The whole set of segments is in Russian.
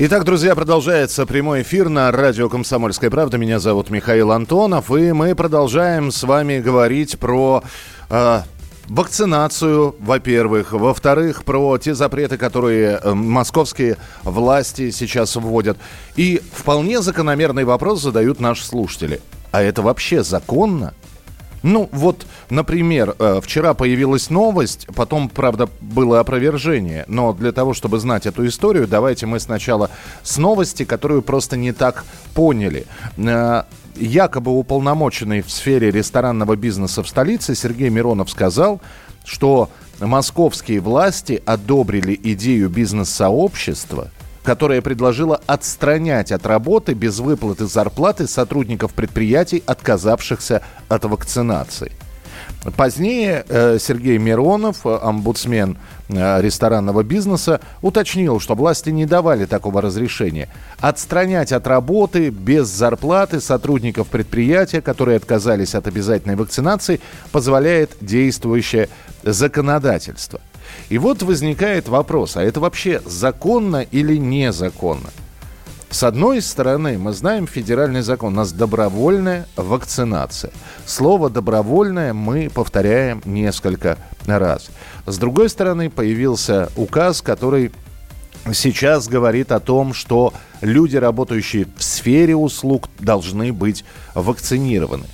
Итак, друзья, продолжается прямой эфир на радио «Комсомольская правда». Меня зовут Михаил Антонов, и мы продолжаем с вами говорить про э, вакцинацию, во-первых. Во-вторых, про те запреты, которые э, московские власти сейчас вводят. И вполне закономерный вопрос задают наши слушатели. А это вообще законно? Ну, вот, например, э, вчера появилась новость, потом, правда, было опровержение, но для того, чтобы знать эту историю, давайте мы сначала с новости, которую просто не так поняли. Э, Якобы уполномоченный в сфере ресторанного бизнеса в столице Сергей Миронов сказал, что московские власти одобрили идею бизнес-сообщества – которая предложила отстранять от работы без выплаты зарплаты сотрудников предприятий, отказавшихся от вакцинации. Позднее э, Сергей Миронов, э, омбудсмен э, ресторанного бизнеса, уточнил, что власти не давали такого разрешения. Отстранять от работы без зарплаты сотрудников предприятия, которые отказались от обязательной вакцинации, позволяет действующее законодательство. И вот возникает вопрос, а это вообще законно или незаконно? С одной стороны, мы знаем федеральный закон, у нас добровольная вакцинация. Слово «добровольная» мы повторяем несколько раз. С другой стороны, появился указ, который сейчас говорит о том, что люди, работающие в сфере услуг, должны быть вакцинированы.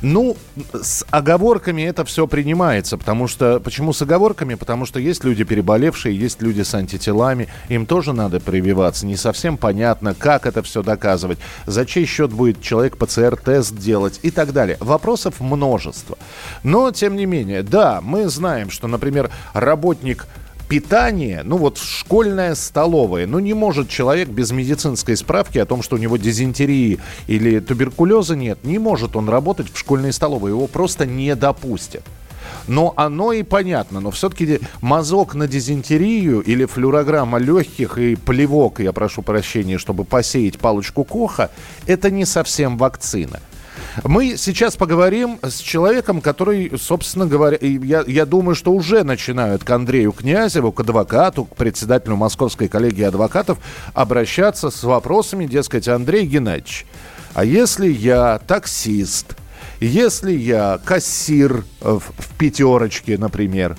Ну, с оговорками это все принимается, потому что... Почему с оговорками? Потому что есть люди переболевшие, есть люди с антителами, им тоже надо прививаться. Не совсем понятно, как это все доказывать, за чей счет будет человек ПЦР-тест делать и так далее. Вопросов множество. Но, тем не менее, да, мы знаем, что, например, работник питание, ну вот школьная столовая, ну не может человек без медицинской справки о том, что у него дизентерии или туберкулеза нет, не может он работать в школьной столовой, его просто не допустят. Но оно и понятно, но все-таки мазок на дизентерию или флюорограмма легких и плевок, я прошу прощения, чтобы посеять палочку Коха, это не совсем вакцина. Мы сейчас поговорим с человеком, который, собственно говоря, я, я думаю, что уже начинают к Андрею Князеву, к адвокату, к председателю Московской коллегии адвокатов обращаться с вопросами, дескать, Андрей Геннадьевич, а если я таксист, если я кассир в, в пятерочке, например,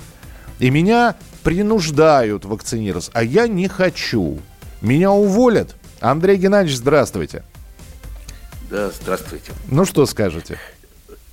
и меня принуждают вакцинироваться, а я не хочу, меня уволят? Андрей Геннадьевич, здравствуйте. Да, здравствуйте. Ну, что скажете?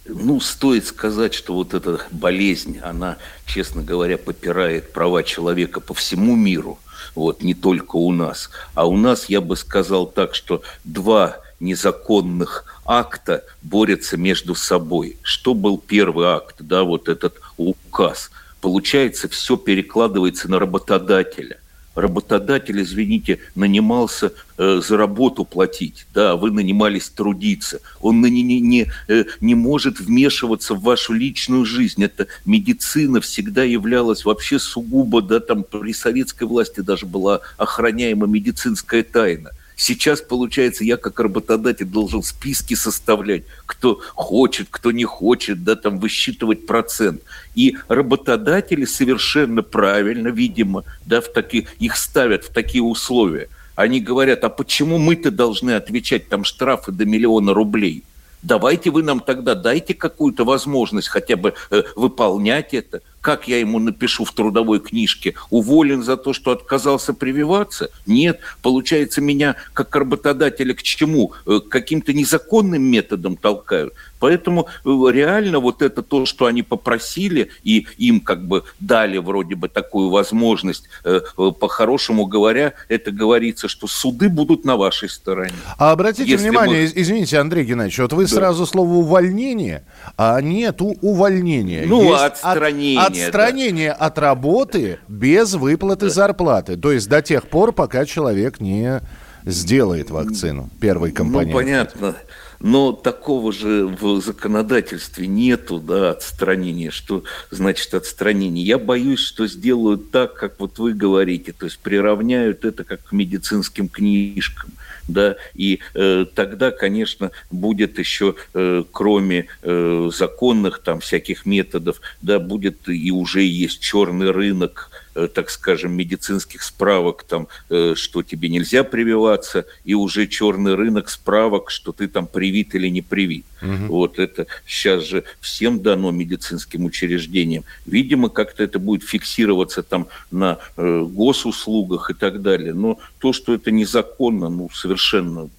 Ну, стоит сказать, что вот эта болезнь, она, честно говоря, попирает права человека по всему миру, вот, не только у нас. А у нас, я бы сказал так, что два незаконных акта борются между собой. Что был первый акт, да, вот этот указ? Получается, все перекладывается на работодателя работодатель, извините, нанимался э, за работу платить, да, вы нанимались трудиться. Он не, не, не, э, не может вмешиваться в вашу личную жизнь. Это медицина всегда являлась вообще сугубо, да, там при советской власти даже была охраняема медицинская тайна. Сейчас, получается, я как работодатель должен списки составлять, кто хочет, кто не хочет, да, там высчитывать процент. И работодатели совершенно правильно, видимо, да, в такие, их ставят в такие условия. Они говорят, а почему мы-то должны отвечать там штрафы до миллиона рублей? Давайте вы нам тогда дайте какую-то возможность хотя бы э, выполнять это. Как я ему напишу в трудовой книжке? Уволен за то, что отказался прививаться? Нет. Получается, меня как работодателя к чему? Э, к каким-то незаконным методам толкают. Поэтому э, реально вот это то, что они попросили, и им как бы дали вроде бы такую возможность, э, по-хорошему говоря, это говорится, что суды будут на вашей стороне. А обратите Если внимание, мы... извините, Андрей Геннадьевич, вот вы да. сразу слово увольнение, а нет увольнения. Ну, Есть отстранение. От, отстранение да. от работы без выплаты да. зарплаты. То есть до тех пор, пока человек не сделает вакцину, первый ну, компонент. Ну, понятно. Но такого же в законодательстве нету, да, отстранения. Что значит отстранение? Я боюсь, что сделают так, как вот вы говорите, то есть приравняют это как к медицинским книжкам да, и э, тогда, конечно, будет еще, э, кроме э, законных там всяких методов, да, будет и уже есть черный рынок, так скажем, медицинских справок, там, э, что тебе нельзя прививаться, и уже черный рынок справок, что ты там привит или не привит. Угу. Вот это сейчас же всем дано медицинским учреждениям. Видимо, как-то это будет фиксироваться там на э, госуслугах и так далее. Но то, что это незаконно, ну, совершенно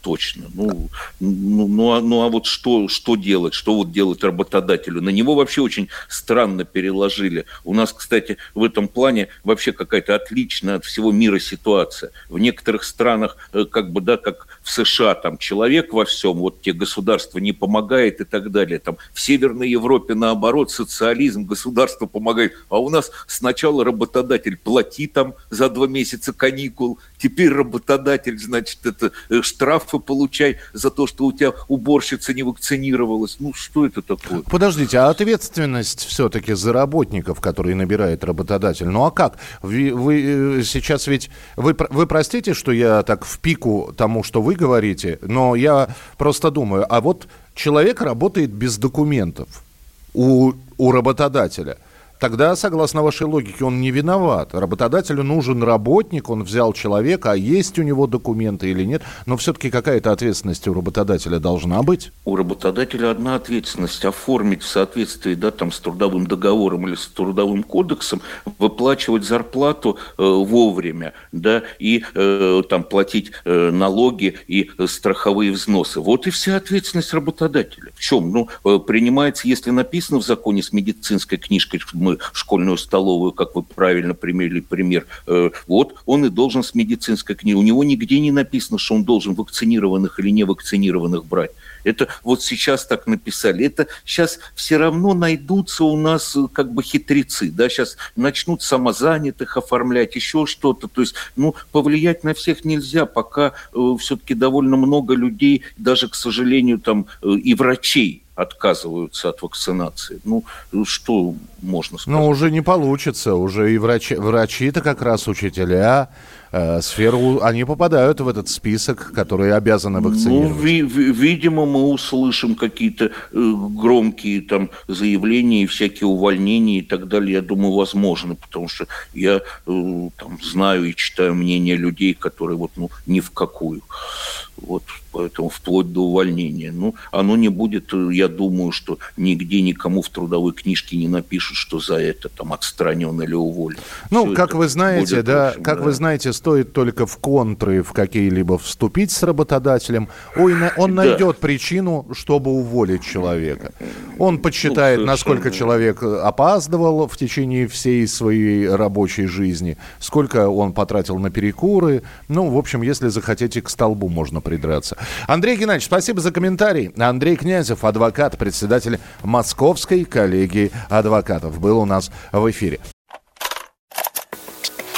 точно. Ну, ну, ну, а, ну а вот что, что делать? Что вот делать работодателю? На него вообще очень странно переложили. У нас, кстати, в этом плане вообще какая-то отличная от всего мира ситуация. В некоторых странах, э, как бы, да, как в США, там человек во всем, вот те государство не помогает и так далее. Там в Северной Европе, наоборот, социализм, государство помогает. А у нас сначала работодатель плати там за два месяца каникул, теперь работодатель, значит, это э, штрафы получай за то, что у тебя уборщица не вакцинировалась. Ну, что это такое? Подождите, а ответственность все-таки за работников, которые набирает работодатель? Ну, а как? Вы, вы э, сейчас ведь... Вы, вы простите, что я так в пику тому, что вы говорите, но я просто думаю, а вот человек работает без документов у, у работодателя – тогда, согласно вашей логике, он не виноват. Работодателю нужен работник, он взял человека, а есть у него документы или нет. Но все-таки какая-то ответственность у работодателя должна быть. У работодателя одна ответственность – оформить в соответствии да, там, с трудовым договором или с трудовым кодексом, выплачивать зарплату э, вовремя да, и э, там, платить э, налоги и страховые взносы. Вот и вся ответственность работодателя. В чем? Ну, э, принимается, если написано в законе с медицинской книжкой, мы школьную столовую, как вы правильно примерили пример, э, вот он и должен с медицинской книгой. У него нигде не написано, что он должен вакцинированных или не вакцинированных брать. Это вот сейчас так написали. Это сейчас все равно найдутся у нас э, как бы хитрецы, да, сейчас начнут самозанятых оформлять, еще что-то. То есть, ну, повлиять на всех нельзя, пока э, все-таки довольно много людей, даже, к сожалению, там э, и врачей отказываются от вакцинации. Ну, что можно сказать? Ну, уже не получится. Уже и врачи, врачи-то как раз учителя, э, сферу, они попадают в этот список, которые обязаны ну, вакцинировать. Ну, ви, ви, видимо, мы услышим какие-то э, громкие там заявления и всякие увольнения и так далее. Я думаю, возможно, потому что я э, там знаю и читаю мнение людей, которые вот, ну, ни в какую. Вот, поэтому вплоть до увольнения. Ну, оно не будет, я думаю, что нигде никому в трудовой книжке не напишут, что за это там отстранен или уволен. Ну, Все как вы знаете, да, общем, как да. вы знаете, стоит только в контры в какие-либо вступить с работодателем, ой, он найдет да. причину, чтобы уволить человека. Он подсчитает, ну, насколько человек опаздывал в течение всей своей рабочей жизни, сколько он потратил на перекуры. Ну, в общем, если захотите, к столбу можно придраться. Андрей Геннадьевич, спасибо за комментарий. Андрей Князев, адвокат, председатель Московской коллегии адвокатов, был у нас в эфире.